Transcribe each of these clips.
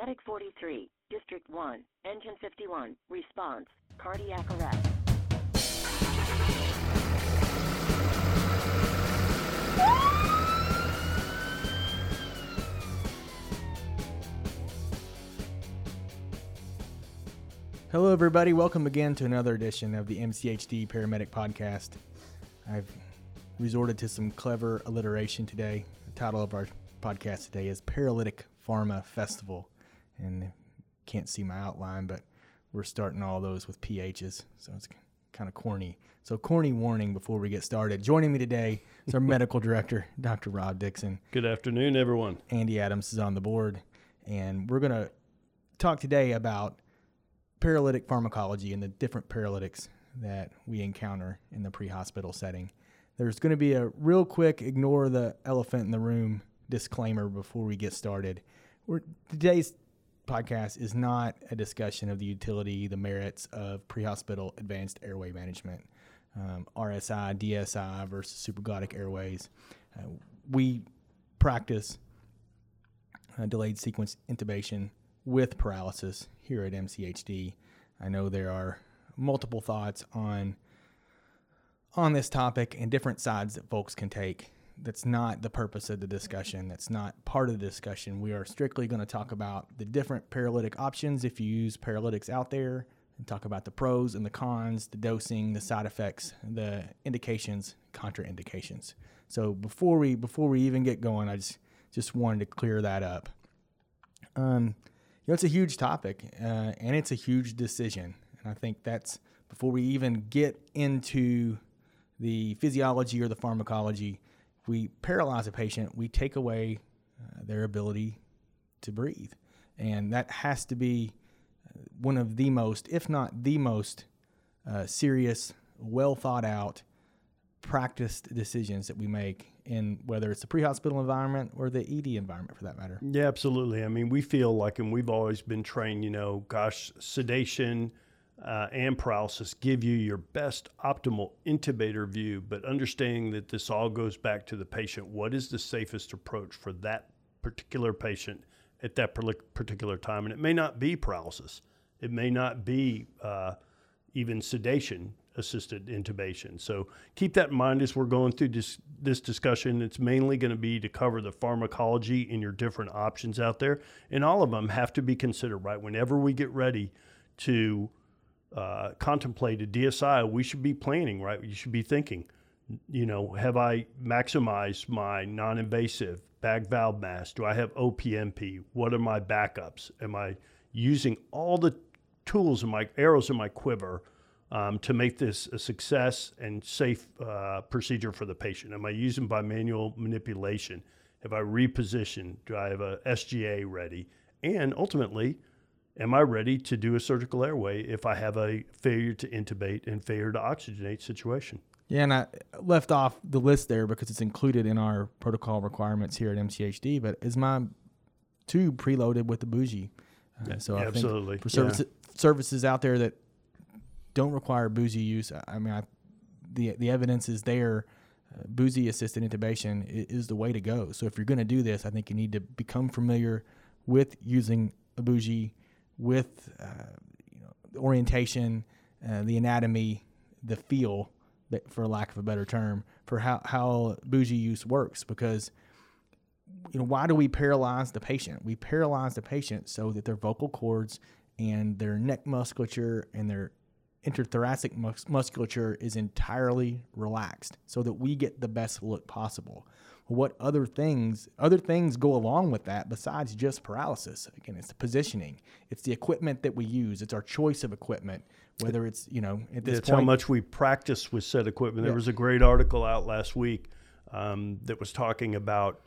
Medic 43, District 1, Engine 51, response, cardiac arrest. Hello, everybody. Welcome again to another edition of the MCHD Paramedic Podcast. I've resorted to some clever alliteration today. The title of our podcast today is Paralytic Pharma Festival. And can't see my outline, but we're starting all those with PHs. So it's kind of corny. So, corny warning before we get started. Joining me today is our medical director, Dr. Rob Dixon. Good afternoon, everyone. Andy Adams is on the board. And we're going to talk today about paralytic pharmacology and the different paralytics that we encounter in the pre hospital setting. There's going to be a real quick ignore the elephant in the room disclaimer before we get started. We're, today's podcast is not a discussion of the utility, the merits of pre hospital advanced airway management, um, RSI, DSI versus supraglottic airways. Uh, we practice uh, delayed sequence intubation with paralysis here at MCHD. I know there are multiple thoughts on on this topic and different sides that folks can take. That's not the purpose of the discussion. That's not part of the discussion. We are strictly going to talk about the different paralytic options if you use paralytics out there and talk about the pros and the cons, the dosing, the side effects, the indications, contraindications. So before we before we even get going, I just just wanted to clear that up. Um, you know, it's a huge topic uh, and it's a huge decision. And I think that's before we even get into the physiology or the pharmacology, we paralyze a patient, we take away uh, their ability to breathe. And that has to be uh, one of the most, if not the most, uh, serious, well thought out, practiced decisions that we make in whether it's the pre-hospital environment or the ED environment for that matter. Yeah, absolutely. I mean, we feel like, and we've always been trained, you know, gosh, sedation uh, and paralysis give you your best optimal intubator view, but understanding that this all goes back to the patient. What is the safest approach for that particular patient at that particular time? And it may not be paralysis. It may not be uh, even sedation assisted intubation. So keep that in mind as we're going through this, this discussion. It's mainly going to be to cover the pharmacology and your different options out there. And all of them have to be considered, right? Whenever we get ready to uh, contemplate a DSI, we should be planning, right? You should be thinking, you know, have I maximized my non invasive bag valve mask? Do I have OPNP? What are my backups? Am I using all the tools in my arrows in my quiver? um, to make this a success and safe uh, procedure for the patient? Am I using bimanual manipulation? Have I repositioned? Do I have a SGA ready? And ultimately, am I ready to do a surgical airway if I have a failure to intubate and failure to oxygenate situation? Yeah, and I left off the list there because it's included in our protocol requirements here at MCHD. But is my tube preloaded with the bougie? Uh, so yeah, absolutely for service, yeah. services out there that don't require bougie use. I mean, I, the the evidence is there. Uh, bougie assisted intubation is, the way to go. So if you're going to do this, I think you need to become familiar with using a bougie, with uh, you know the orientation, uh, the anatomy, the feel, for lack of a better term, for how how bougie use works. Because you know why do we paralyze the patient? We paralyze the patient so that their vocal cords and their neck musculature and their interthoracic mus- musculature is entirely relaxed so that we get the best look possible. What other things other things go along with that besides just paralysis? Again, it's the positioning, it's the equipment that we use, it's our choice of equipment, whether it's you know at this it's point, how much we practice with said equipment. There was a great article out last week um, that was talking about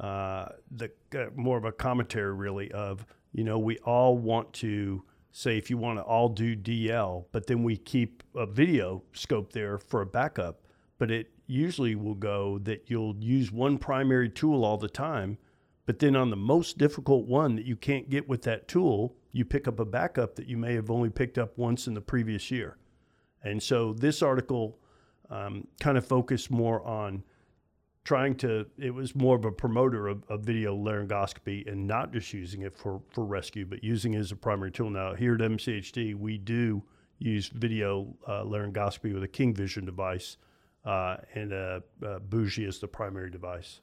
uh, the uh, more of a commentary really of you know we all want to say if you want to all do DL, but then we keep a video scope there for a backup. But it usually will go that you'll use one primary tool all the time, but then on the most difficult one that you can't get with that tool, you pick up a backup that you may have only picked up once in the previous year. And so this article um, kind of focused more on trying to, it was more of a promoter of, of video laryngoscopy and not just using it for, for rescue, but using it as a primary tool. Now, here at MCHD, we do use video uh, laryngoscopy with a King Vision device uh, and a, a bougie is the primary device.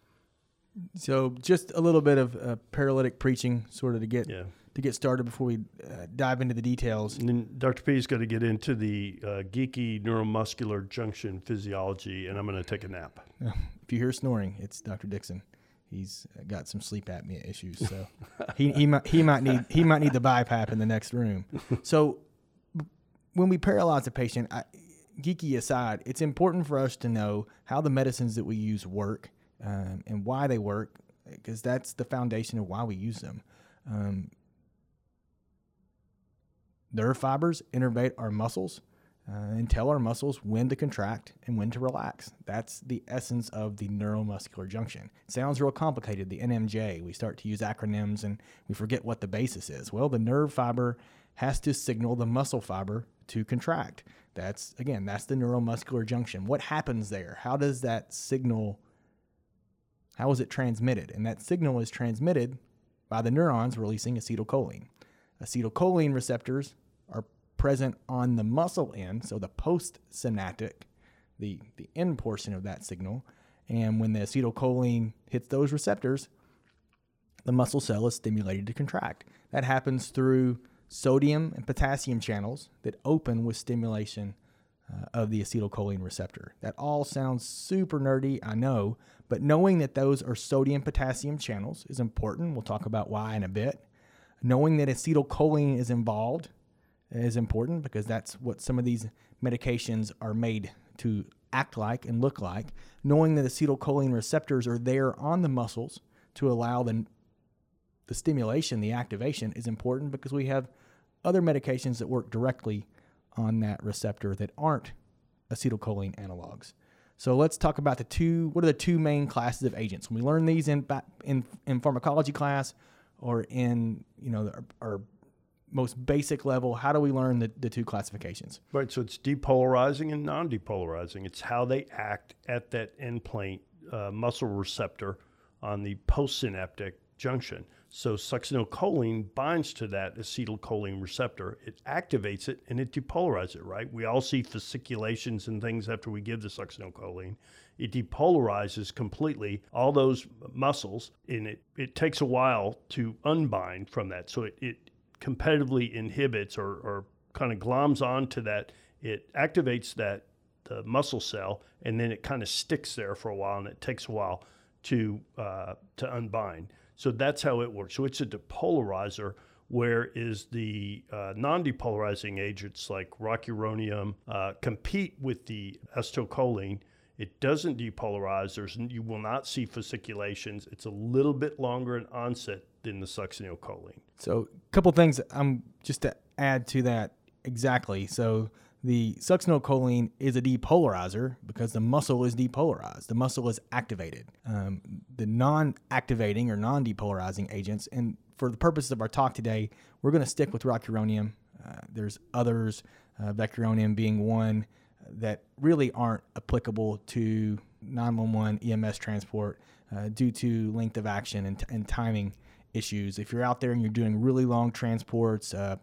So, just a little bit of uh, paralytic preaching, sort of to get Yeah. to get started before we uh, dive into the details. And then Dr. P is going to get into the uh, geeky neuromuscular junction physiology, and I'm going to take a nap. If you hear snoring, it's Dr. Dixon. He's got some sleep apnea issues, so he, he might he might need he might need the BiPAP in the next room. So when we paralyze a patient, I, geeky aside, it's important for us to know how the medicines that we use work um, and why they work, because that's the foundation of why we use them. Um, nerve fibers innervate our muscles uh, and tell our muscles when to contract and when to relax. That's the essence of the neuromuscular junction. It sounds real complicated, the NMJ. We start to use acronyms and we forget what the basis is. Well, the nerve fiber has to signal the muscle fiber to contract. That's, again, that's the neuromuscular junction. What happens there? How does that signal, how is it transmitted? And that signal is transmitted by the neurons releasing acetylcholine. Acetylcholine receptors are present on the muscle end, so the postsynaptic, the, the end portion of that signal. And when the acetylcholine hits those receptors, the muscle cell is stimulated to contract. That happens through sodium and potassium channels that open with stimulation uh, of the acetylcholine receptor. That all sounds super nerdy, I know, but knowing that those are sodium potassium channels is important. We'll talk about why in a bit. Knowing that acetylcholine is involved is important because that's what some of these medications are made to act like and look like. Knowing that acetylcholine receptors are there on the muscles to allow the, the stimulation, the activation is important because we have other medications that work directly on that receptor that aren't acetylcholine analogs. So let's talk about the two. What are the two main classes of agents? When we learn these in in, in pharmacology class or in you know our, our most basic level, how do we learn the, the two classifications? Right. So it's depolarizing and non depolarizing. It's how they act at that end plate uh, muscle receptor on the postsynaptic junction. So succinylcholine binds to that acetylcholine receptor. It activates it and it depolarizes it, right? We all see fasciculations and things after we give the succinylcholine. It depolarizes completely all those muscles and it, it takes a while to unbind from that. So it, it competitively inhibits or, or kind of gloms onto that. It activates that the muscle cell and then it kind of sticks there for a while and it takes a while to uh, to unbind. So that's how it works. So it's a depolarizer, where is the uh, non-depolarizing agents like rocuronium uh, compete with the acetylcholine. It doesn't depolarize. There's you will not see fasciculations. It's a little bit longer in onset than the succinylcholine. So, a couple things um, just to add to that exactly. So, the succinylcholine is a depolarizer because the muscle is depolarized. The muscle is activated. Um, the non-activating or non-depolarizing agents, and for the purposes of our talk today, we're going to stick with rocuronium. Uh, there's others, uh, vecuronium being one that really aren't applicable to 911 EMS transport uh, due to length of action and, and timing issues. If you're out there and you're doing really long transports, uh,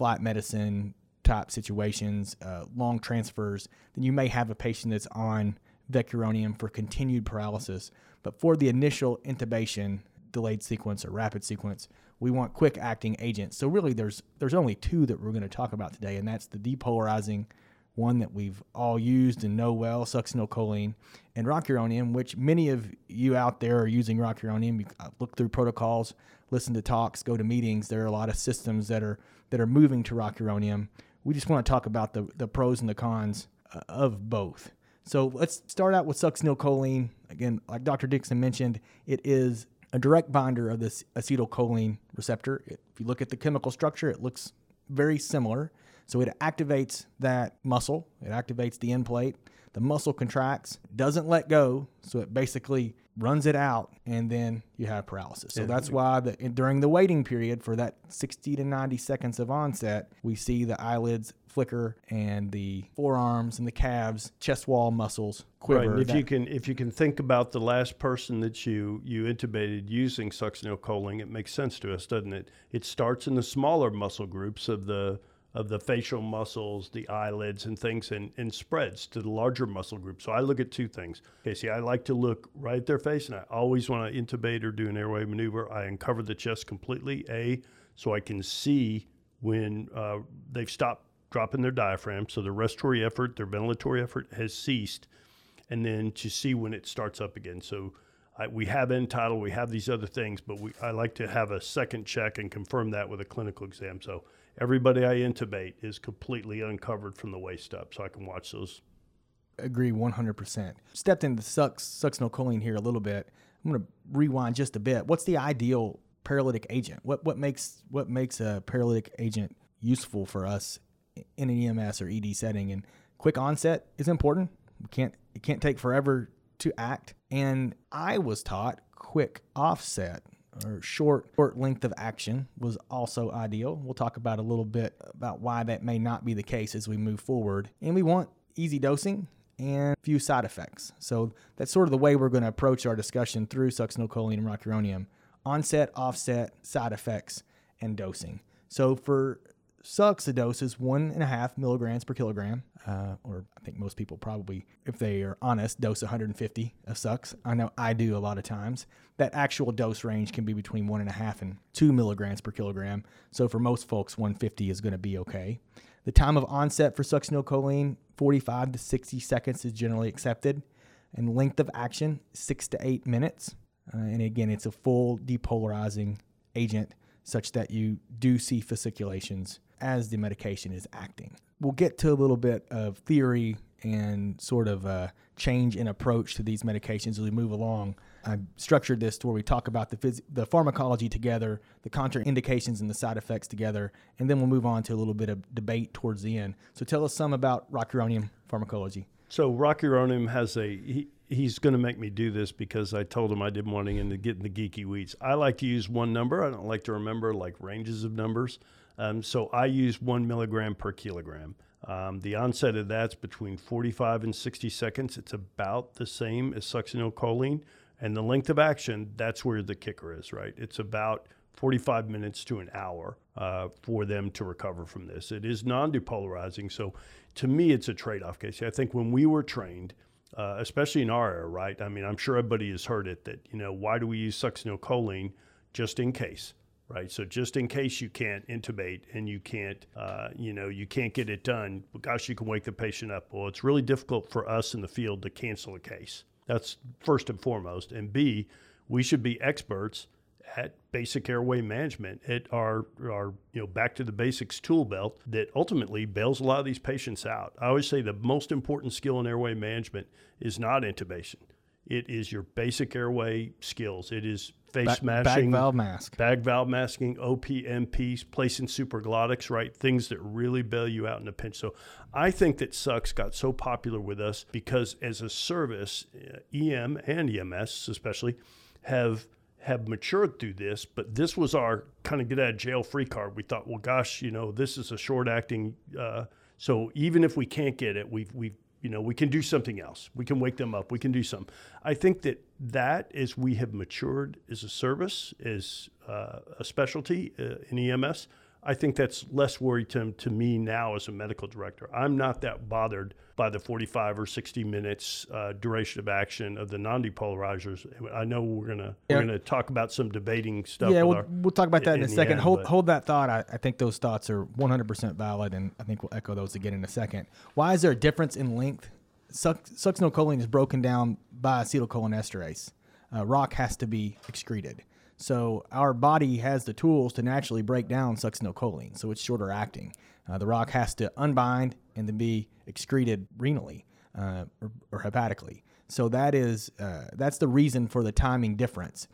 uh, medicine type situations, uh, long transfers, then you may have a patient that's on vecuronium for continued paralysis. But for the initial intubation, delayed sequence or rapid sequence, we want quick acting agents. So really, there's there's only two that we're going to talk about today, and that's the depolarizing one that we've all used and know well, succinylcholine, and rocuronium, which many of you out there are using rocuronium. You look through protocols, listen to talks, go to meetings. There are a lot of systems that are that are moving to rocuronium. We just want to talk about the, the pros and the cons uh, of both. So let's start out with succinylcholine. Again, like Dr. Dixon mentioned, it is a direct binder of this acetylcholine receptor. If you look at the chemical structure, it looks very similar. So it activates that muscle, it activates the end plate. The muscle contracts, doesn't let go, so it basically runs it out, and then you have paralysis. So that's why the, during the waiting period for that 60 to 90 seconds of onset, we see the eyelids flicker and the forearms and the calves, chest wall muscles quiver. Right. If That- you can if you can think about the last person that you you intubated using succinylcholine, it makes sense to us, doesn't it? It starts in the smaller muscle groups of the of the facial muscles, the eyelids and things and, and spreads to the larger muscle groups. So I look at two things. Okay, see, I like to look right at their face and I always want to intubate or do an airway maneuver, I uncover the chest completely, A, so I can see when uh, they've stopped dropping their diaphragm, so their respiratory effort, their ventilatory effort has ceased, and then to see when it starts up again. So I, we have end tidal, we have these other things, but we, I like to have a second check and confirm that with a clinical exam. So everybody I intubate is completely uncovered from the waist up, so I can watch those. agree 100%. Stepped into sucks, Sucks. No succinylcholine here a little bit. I'm going to rewind just a bit. What's the ideal paralytic agent? What what makes what makes a paralytic agent useful for us in an EMS or ED setting? And quick onset is important. We can't it can't take forever to act. And I was taught quick offset or short short length of action was also ideal. We'll talk about a little bit about why that may not be the case as we move forward. And we want easy dosing and few side effects. So that's sort of the way we're going to approach our discussion through succinylcholine and rocuronium. Onset, offset, side effects, and dosing. So for Sucks, the dose is one and a half milligrams per kilogram, uh, or I think most people probably, if they are honest, dose 150 of Sucks. I know I do a lot of times. That actual dose range can be between one and a half and two milligrams per kilogram. So for most folks, 150 is going to be okay. The time of onset for succinylcholine, 45 to 60 seconds, is generally accepted, and length of action, six to eight minutes. Uh, and again, it's a full depolarizing agent such that you do see fasciculations as the medication is acting. We'll get to a little bit of theory and sort of a change in approach to these medications as we move along. I structured this to where we talk about the phys- the pharmacology together, the contraindications and the side effects together, and then we'll move on to a little bit of debate towards the end. So tell us some about rocuronium pharmacology. So Rocuronium has a he, he's going to make me do this because I told him I didn't want to get in the geeky weeds. I like to use one number. I don't like to remember like ranges of numbers. Um, so I use one milligram per kilogram. Um, the onset of that's between 45 and 60 seconds. It's about the same as succinylcholine. And the length of action, that's where the kicker is, right? It's about 45 minutes to an hour uh, for them to recover from this. It is non depolarizing. So to me, it's a trade off case. I think when we were trained, uh, especially in our era, right? I mean, I'm sure everybody has heard it that, you know, why do we use succinylcholine just in case? Right, so just in case you can't intubate and you can't, uh, you know, you can't get it done, gosh, you can wake the patient up. Well, it's really difficult for us in the field to cancel a case. That's first and foremost. And B, we should be experts at basic airway management at our our you know back to the basics tool belt that ultimately bails a lot of these patients out. I always say the most important skill in airway management is not intubation. It is your basic airway skills. It is face Back, mashing, bag valve mask. bag valve masking, OPMPs, placing supraglottics, right? Things that really bail you out in a pinch. So I think that Sucks got so popular with us because as a service, uh, EM and EMS especially have have matured through this, but this was our kind of get out of jail free card. We thought, well, gosh, you know, this is a short acting. Uh, so even if we can't get it, we've we've you know we can do something else. We can wake them up. We can do some. I think that that as we have matured as a service, as uh, a specialty uh, in EMS, I think that's less worrisome to me now as a medical director. I'm not that bothered by the 45 or 60 minutes uh, duration of action of the non-depolarizers. I know we're gonna Yeah. we're gonna talk about some debating stuff. Yeah, we'll, our, we'll talk about that in, in a second. end, hold but- hold that thought. I, I think those thoughts are 100% valid, and I think we'll echo those again in a second. Why is there a difference in length? Suc- succinylcholine is broken down by acetylcholinesterase. Uh, rock has to be excreted. So our body has the tools to naturally break down succinylcholine, so it's shorter acting. Uh, the rock has to unbind and then be excreted renally uh, or, or hepatically. So that is uh, that's the reason for the timing difference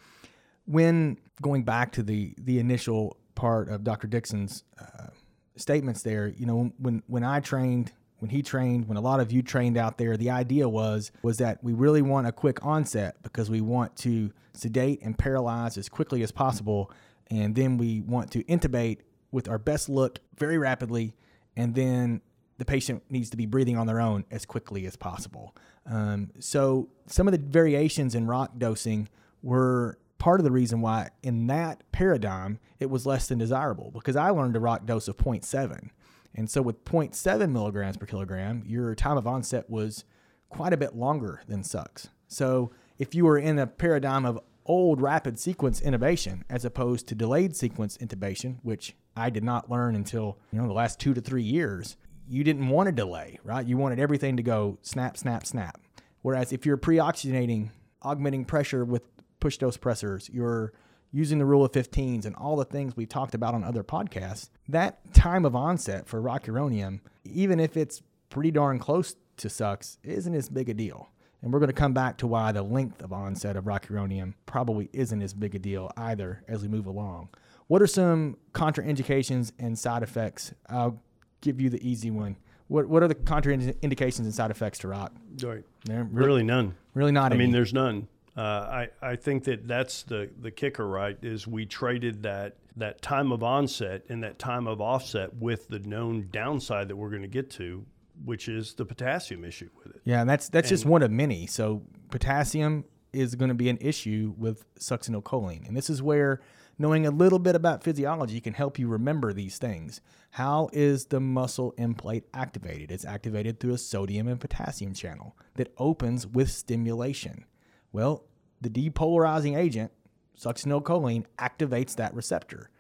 when going back to the the initial part of Dr. Dixon's uh, statements there. You know, when when I trained, when he trained, when a lot of you trained out there, the idea was was that we really want a quick onset because we want to sedate and paralyze as quickly as possible, and then we want to intubate with our best look very rapidly, and then the patient needs to be breathing on their own as quickly as possible. Um, so some of the variations in rock dosing were part of the reason why in that paradigm it was less than desirable because I learned a rock dose of 0.7. And so with 0.7 milligrams per kilogram, your time of onset was quite a bit longer than sucks. So if you were in a paradigm of old rapid sequence intubation as opposed to delayed sequence intubation, which I did not learn until you know the last two to three years, you didn't want a delay, right? You wanted everything to go snap, snap, snap. Whereas if you're pre-oxygenating, augmenting pressure with push dose pressors, you're using the rule of 15s and all the things we talked about on other podcasts, that time of onset for rocuronium, even if it's pretty darn close to sucks, isn't as big a deal. And we're going to come back to why the length of onset of rocuronium probably isn't as big a deal either as we move along. What are some contraindications and side effects? I'll give you the easy one. What what are the contraindications and side effects to rock? Right. They're Really, really none. really not. I mean, there's none. Uh, I I think that that's the the kicker, right? Is we traded that that time of onset and that time of offset with the known downside that we're going to get to, which is the potassium issue with it. Yeah, and that's that's just one of many. So potassium is going to be an issue with succinylcholine, and this is where knowing a little bit about physiology can help you remember these things. How is the muscle plate activated? It's activated through a sodium and potassium channel that opens with stimulation. Well, the depolarizing agent, succinylcholine, activates that receptor.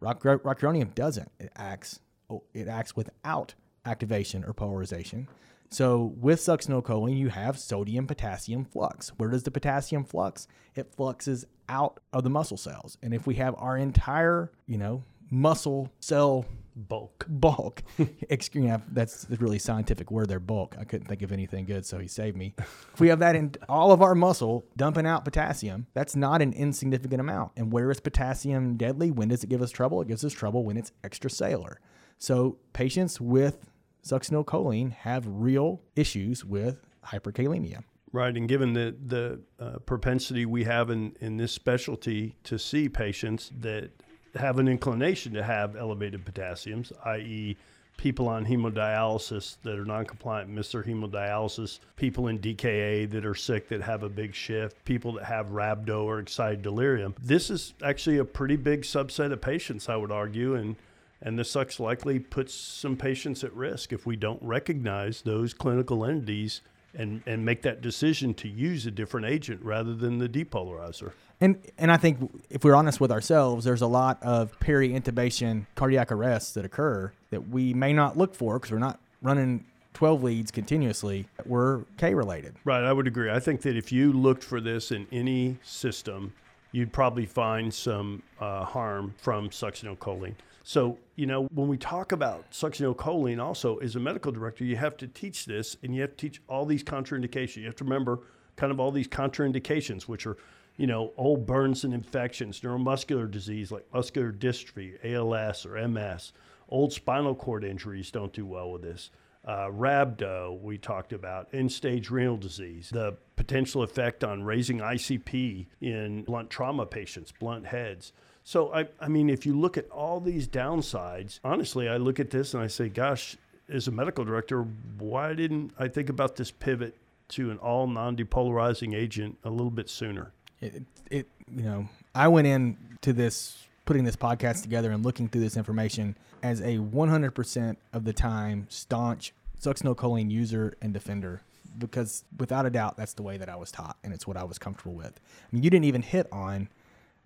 Roc- rocuronium doesn't. It acts oh, it acts without activation or polarization. So with succinylcholine, you have sodium potassium flux. Where does the potassium flux? It fluxes out of the muscle cells. And if we have our entire, you know, muscle cell Bulk. bulk, excuse me, that's a really scientific word there, bulk. I couldn't think of anything good, so he saved me. if we have that in all of our muscle dumping out potassium, that's not an insignificant amount. And where is potassium deadly? When does it give us trouble? It gives us trouble when it's extracellular. So patients with succinylcholine have real issues with hyperkalemia. Right, and given the the uh, propensity we have in in this specialty to see patients that have an inclination to have elevated potassiums, i.e., people on hemodialysis that are non-compliant miss their hemodialysis, people in DKA that are sick that have a big shift, people that have rhabdo or excited delirium. This is actually a pretty big subset of patients, I would argue, and and the sucks likely puts some patients at risk if we don't recognize those clinical entities and, and make that decision to use a different agent rather than the depolarizer. And and I think if we're honest with ourselves, there's a lot of peri-intubation cardiac arrests that occur that we may not look for because we're not running 12 leads continuously. We're K related. Right, I would agree. I think that if you looked for this in any system, you'd probably find some uh, harm from succinylcholine. So, you know, when we talk about succinylcholine, also as a medical director, you have to teach this and you have to teach all these contraindications. You have to remember kind of all these contraindications, which are, you know, old burns and infections, neuromuscular disease like muscular dystrophy, ALS or MS, old spinal cord injuries don't do well with this. Uh, rhabdo, we talked about, end stage renal disease, the potential effect on raising ICP in blunt trauma patients, blunt heads. So, I, I mean, if you look at all these downsides, honestly, I look at this and I say, gosh, as a medical director, why didn't I think about this pivot to an all non depolarizing agent a little bit sooner? It, it, you know, I went in to this, putting this podcast together and looking through this information as a 100% of the time staunch succinylcholine user and defender because without a doubt, that's the way that I was taught and it's what I was comfortable with. I mean, you didn't even hit on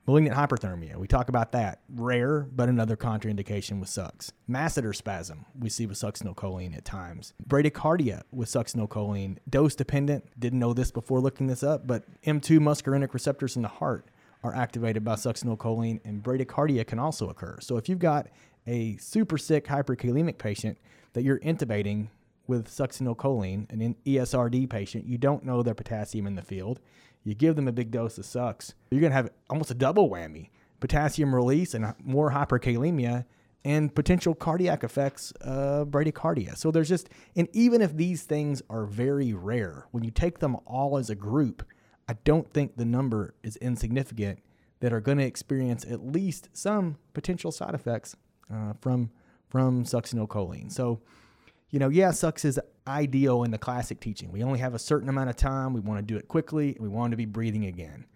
Malignant hyperthermia, we talk about that. Rare, but another contraindication with sucks. Masseter spasm, we see with succinylcholine at times. Bradycardia with succinylcholine, dose dependent. Didn't know this before looking this up, but M2 muscarinic receptors in the heart are activated by succinylcholine, and bradycardia can also occur. So if you've got a super sick hyperkalemic patient that you're intubating with succinylcholine, an ESRD patient, you don't know their potassium in the field you give them a big dose of sucks, you're going to have almost a double whammy potassium release and more hyperkalemia and potential cardiac effects of bradycardia. So there's just, and even if these things are very rare, when you take them all as a group, I don't think the number is insignificant that are going to experience at least some potential side effects uh, from from succinylcholine. So, you know, yeah, sucks is ideal in the classic teaching. We only have a certain amount of time. We want to do it quickly. We want to be breathing again.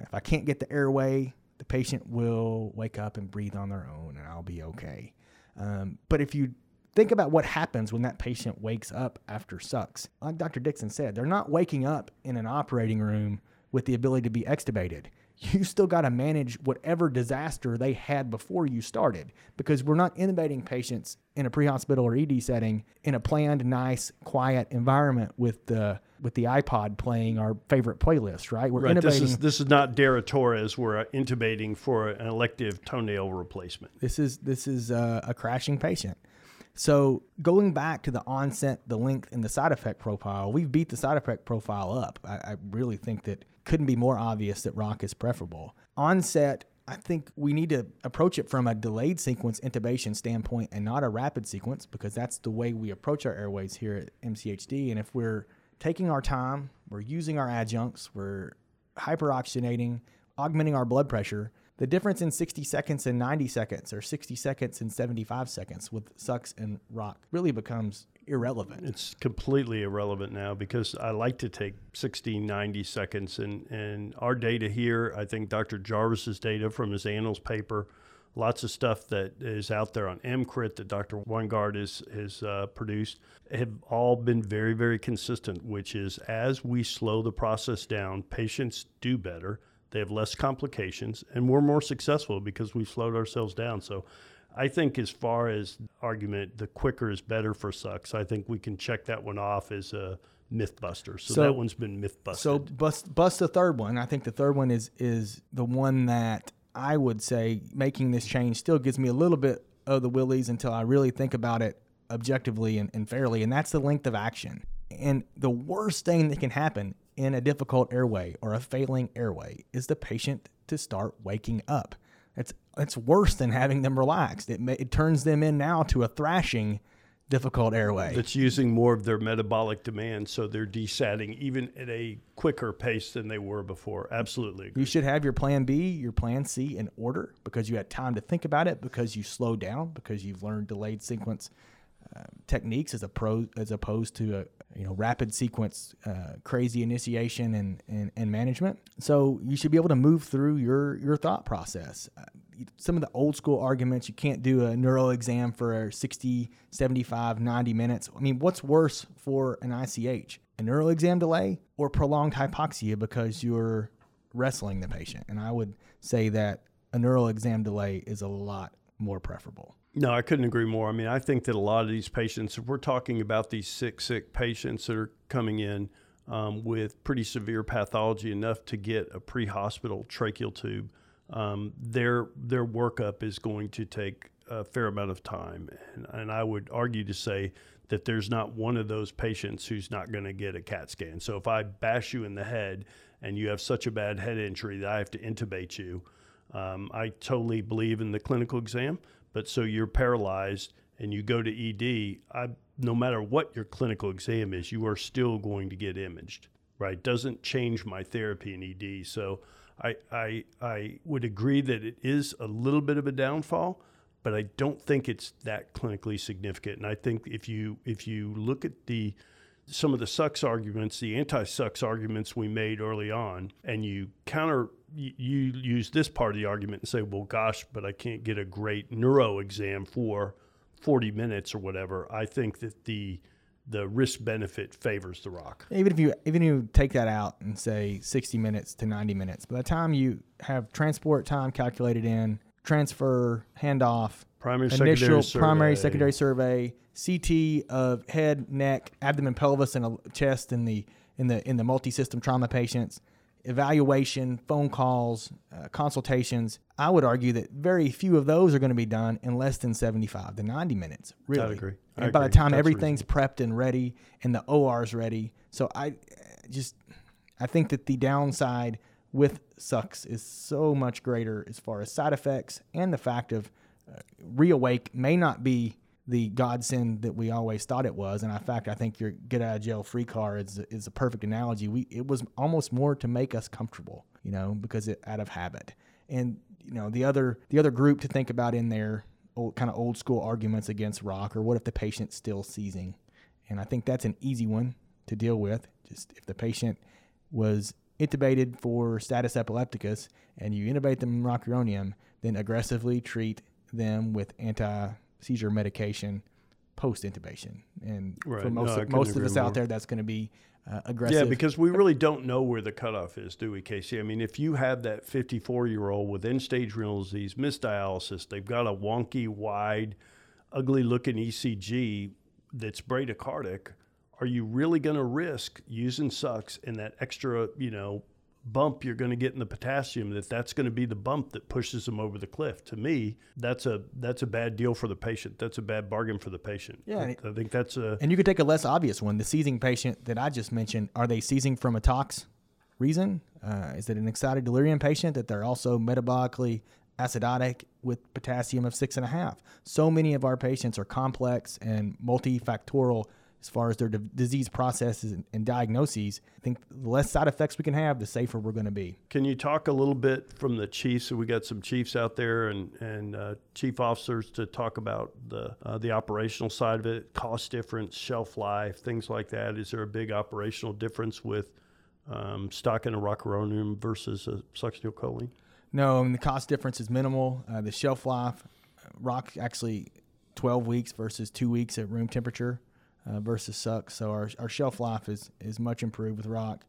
If I can't get the airway, the patient will wake up and breathe on their own, and I'll be okay. Um, but if you think about what happens when that patient wakes up after sucks, like Dr. Dixon said, they're not waking up in an operating room with the ability to be extubated you still got to manage whatever disaster they had before you started because we're not intubating patients in a pre-hospital or ED setting in a planned, nice, quiet environment with the with the iPod playing our favorite playlist, right? We're right. intubating. This is this is not Dara Torres. We're uh, intubating for an elective toenail replacement. This is this is a, a crashing patient. So going back to the onset, the length, and the side effect profile, we've beat the side effect profile up. I, I really think that couldn't be more obvious that rock is preferable. Onset, I think we need to approach it from a delayed sequence intubation standpoint and not a rapid sequence because that's the way we approach our airways here at MCHD. And if we're taking our time, we're using our adjuncts, we're hyperoxygenating, augmenting our blood pressure, the difference in 60 seconds and 90 seconds or 60 seconds and 75 seconds with sucks and rock really becomes irrelevant. It's completely irrelevant now because I like to take 60, 90 seconds. And, and our data here, I think Dr. Jarvis's data from his annals paper, lots of stuff that is out there on EMCrit that Dr. Weingart has, has uh, produced, have all been very, very consistent, which is as we slow the process down, patients do better they have less complications, and we're more successful because we slowed ourselves down. So I think as far as argument, the quicker is better for sucks. I think we can check that one off as a myth buster. So, so that one's been myth busted. So bust bust the third one. I think the third one is is the one that I would say making this change still gives me a little bit of the willies until I really think about it objectively and, and fairly, and that's the length of action. And the worst thing that can happen in a difficult airway or a failing airway is the patient to start waking up. It's it's worse than having them relaxed. It it turns them in now to a thrashing difficult airway. That's using more of their metabolic demand, so they're desatting even at a quicker pace than they were before. Absolutely. Agree. You should have your plan B, your plan C in order because you had time to think about it, because you slowed down, because you've learned delayed sequence uh, techniques as a pro as opposed to a you know rapid sequence uh, crazy initiation and, and, and management so you should be able to move through your your thought process uh, some of the old school arguments you can't do a neuro exam for 60 75 90 minutes. I mean what's worse for an ich a neuro exam delay or prolonged hypoxia because you're wrestling the patient? And i would say that a neural exam delay is a lot more preferable. No, I couldn't agree more. I mean, I think that a lot of these patients, we're talking about these sick, sick patients that are coming in um, with pretty severe pathology enough to get a pre-hospital tracheal tube, um, their their workup is going to take a fair amount of time, and, and I would argue to say that there's not one of those patients who's not going to get a CAT scan. So if I bash you in the head and you have such a bad head injury that I have to intubate you, um, I totally believe in the clinical exam. But so you're paralyzed and you go to ED, I, no matter what your clinical exam is, you are still going to get imaged, right? Doesn't change my therapy in ED. So I, I, I would agree that it is a little bit of a downfall, but I don't think it's that clinically significant. And I think if you if you look at the some of the sucks arguments, the anti-sucks arguments we made early on, and you counter you, you use this part of the argument and say, well, gosh, but I can't get a great neuro exam for 40 minutes or whatever. I think that the the risk benefit favors the rock. Even if you even if you take that out and say 60 minutes to 90 minutes, by the time you have transport time calculated in, transfer, handoff, primary initial secondary primary survey. secondary survey, CT of head, neck, abdomen, pelvis, and chest in the in the in the multi-system trauma patients, evaluation, phone calls, uh, consultations. I would argue that very few of those are going to be done in less than 75 to 90 minutes. Really, I agree. I and by the time That's everything's reasonable. prepped and ready, and the OR's ready, so I just I think that the downside with sucks is so much greater as far as side effects and the fact of uh, reawake may not be the godsend that we always thought it was. And in fact, I think your get out of jail free card is, is a perfect analogy. We it was almost more to make us comfortable, you know, because it out of habit. And you know the other the other group to think about in there, old, kind of old school arguments against rock, or what if the patient's still seizing? And I think that's an easy one to deal with. Just if the patient was intubated for status epilepticus and you intubate them rocuronium, then aggressively treat them with anti seizure medication post intubation. And Right. for most No, of, most of us more. out there, that's going to be uh, aggressive. Yeah, because we really don't know where the cutoff is, do we, Casey? I mean, if you have that 54 year old with end stage renal disease, missed dialysis, they've got a wonky, wide, ugly looking ECG that's bradycardic, are you really going to risk using sucks and that extra, you know, bump you're going to get in the potassium that that's going to be the bump that pushes them over the cliff to me that's a that's a bad deal for the patient that's a bad bargain for the patient Yeah, i, I think that's a And you could take a less obvious one. The seizing patient that I just mentioned, are they seizing from a tox reason? Uh, is it an excited delirium patient that they're also metabolically acidotic with potassium of six and a half? So many of our patients are complex and multifactorial as far as their d- disease processes and, and diagnoses. I think the less side effects we can have, the safer we're going to be. Can you talk a little bit from the chiefs? So we got some chiefs out there and and uh, chief officers to talk about the uh, the operational side of it, cost difference, shelf life, things like that. Is there a big operational difference with um, stocking a rocuronium versus a succinylcholine? No, and the cost difference is minimal. Uh, the shelf life, uh, rock actually 12 weeks versus two weeks at room temperature uh, versus suck. So our, our shelf life is, is much improved with rock.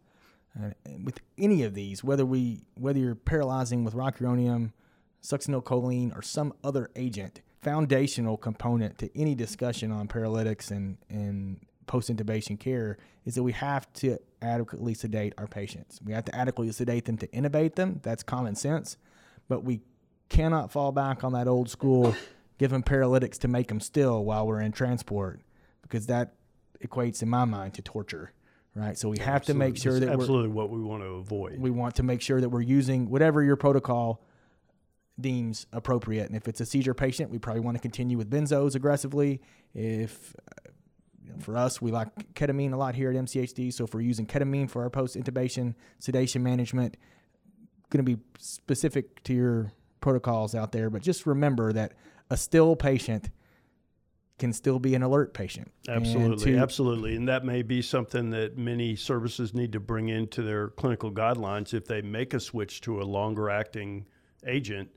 Uh, with any of these, whether we whether you're paralyzing with rocuronium, succinylcholine, or some other agent, foundational component to any discussion on paralytics and, and post intubation care is that we have to adequately sedate our patients. We have to adequately sedate them to intubate them. That's common sense. But we cannot fall back on that old school, give them paralytics to make them still while we're in transport, because that equates, in my mind, to torture. Right. So we have to make sure that we're, absolutely what we want to avoid. we want to make sure that we're using whatever your protocol deems appropriate. And if it's a seizure patient, we probably want to continue with benzos aggressively. If uh, you know, for us, we like ketamine a lot here at MCHD. So if we're using ketamine for our post intubation sedation management, going to be specific to your protocols out there. But just remember that a still patient can still be an alert patient. And Absolutely, to- absolutely. And that may be something that many services need to bring into their clinical guidelines if they make a switch to a longer acting agent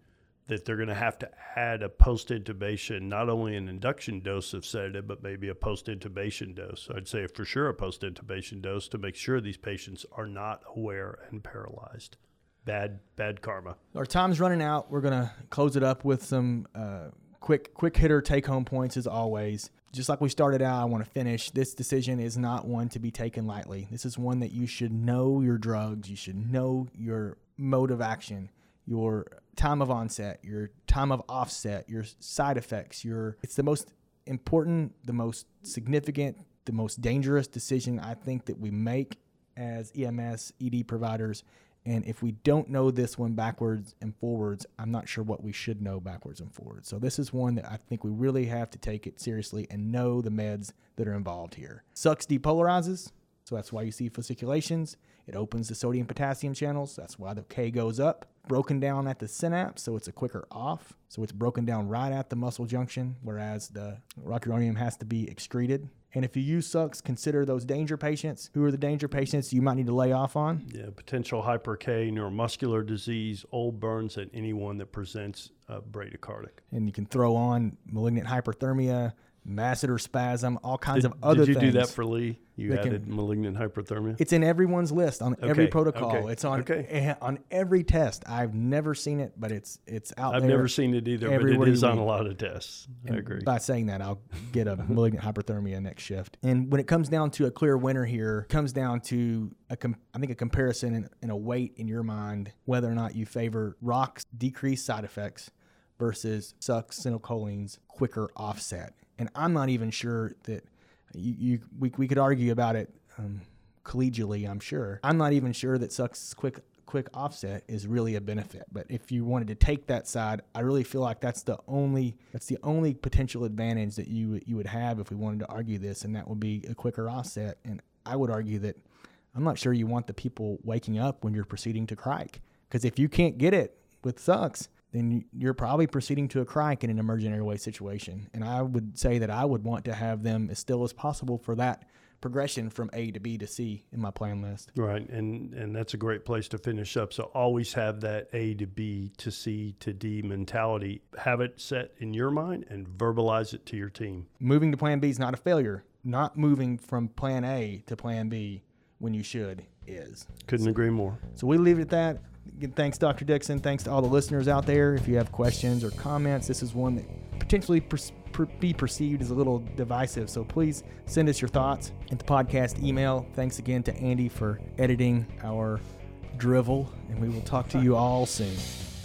that they're going to have to add a post intubation, not only an induction dose of sedative, but maybe a post intubation dose. I'd say for sure a post intubation dose to make sure these patients are not aware and paralyzed. Bad, bad karma. Our time's running out. We're gonna close it up with some uh, quick quick hitter take home points as always. Just like we started out, I want to finish. This decision is not one to be taken lightly. This is one that you should know your drugs. You should know your mode of action, your time of onset, your time of offset, your side effects. Your it's the most important, the most significant, the most dangerous decision I think that we make as EMS ED providers. And if we don't know this one backwards and forwards, I'm not sure what we should know backwards and forwards. So this is one that I think we really have to take it seriously and know the meds that are involved here. Sucks depolarizes, so that's why you see fasciculations. It opens the sodium potassium channels. That's why the K goes up. Broken down at the synapse, so it's a quicker off. So it's broken down right at the muscle junction, whereas the rocuronium has to be excreted. And if you use sucks, consider those danger patients. Who are the danger patients you might need to lay off on? Yeah, potential hyper K, neuromuscular disease, old burns, and anyone that presents uh, bradycardic. and you can throw on malignant hyperthermia, masseter spasm, all kinds of other did you things. do that for Lee? You that can- added malignant hyperthermia. it's in everyone's list on every protocol. okay, It's on okay. eh, on every test. I've never seen it, but it's it's out there. I've there. never seen it either, but it is on a lot of tests. I And agree. By saying that, I'll get a malignant hyperthermia next shift. And when it comes down to a clear winner here, it comes down to a com- I think a comparison and, and a weight in your mind whether or not you favor rocks decreased side effects versus succinylcholine's quicker offset. And I'm not even sure that you, you we, we could argue about it um, collegially. I'm sure. I'm not even sure that sucks quick quick offset is really a benefit. But if you wanted to take that side, I really feel like that's the only that's the only potential advantage that you you would have if we wanted to argue this, and that would be a quicker offset. And I would argue that I'm not sure you want the people waking up when you're proceeding to crike, because if you can't get it with sucks, then you're probably proceeding to a crike in an emergent airway situation. And I would say that I would want to have them as still as possible for that progression from A to B to C in my plan list. Right, and and that's a great place to finish up. So always have that A to B to C to D mentality. Have it set in your mind and verbalize it to your team. Moving to plan B is not a failure. Not moving from plan A to plan B when you should is. Couldn't agree more. So we leave it at that. Again, thanks, Dr. Dixon. Thanks to all the listeners out there. If you have questions or comments, this is one that potentially per- be perceived as a little divisive. So please send us your thoughts at the podcast email. Thanks again to Andy for editing our drivel, and we will talk to you all soon.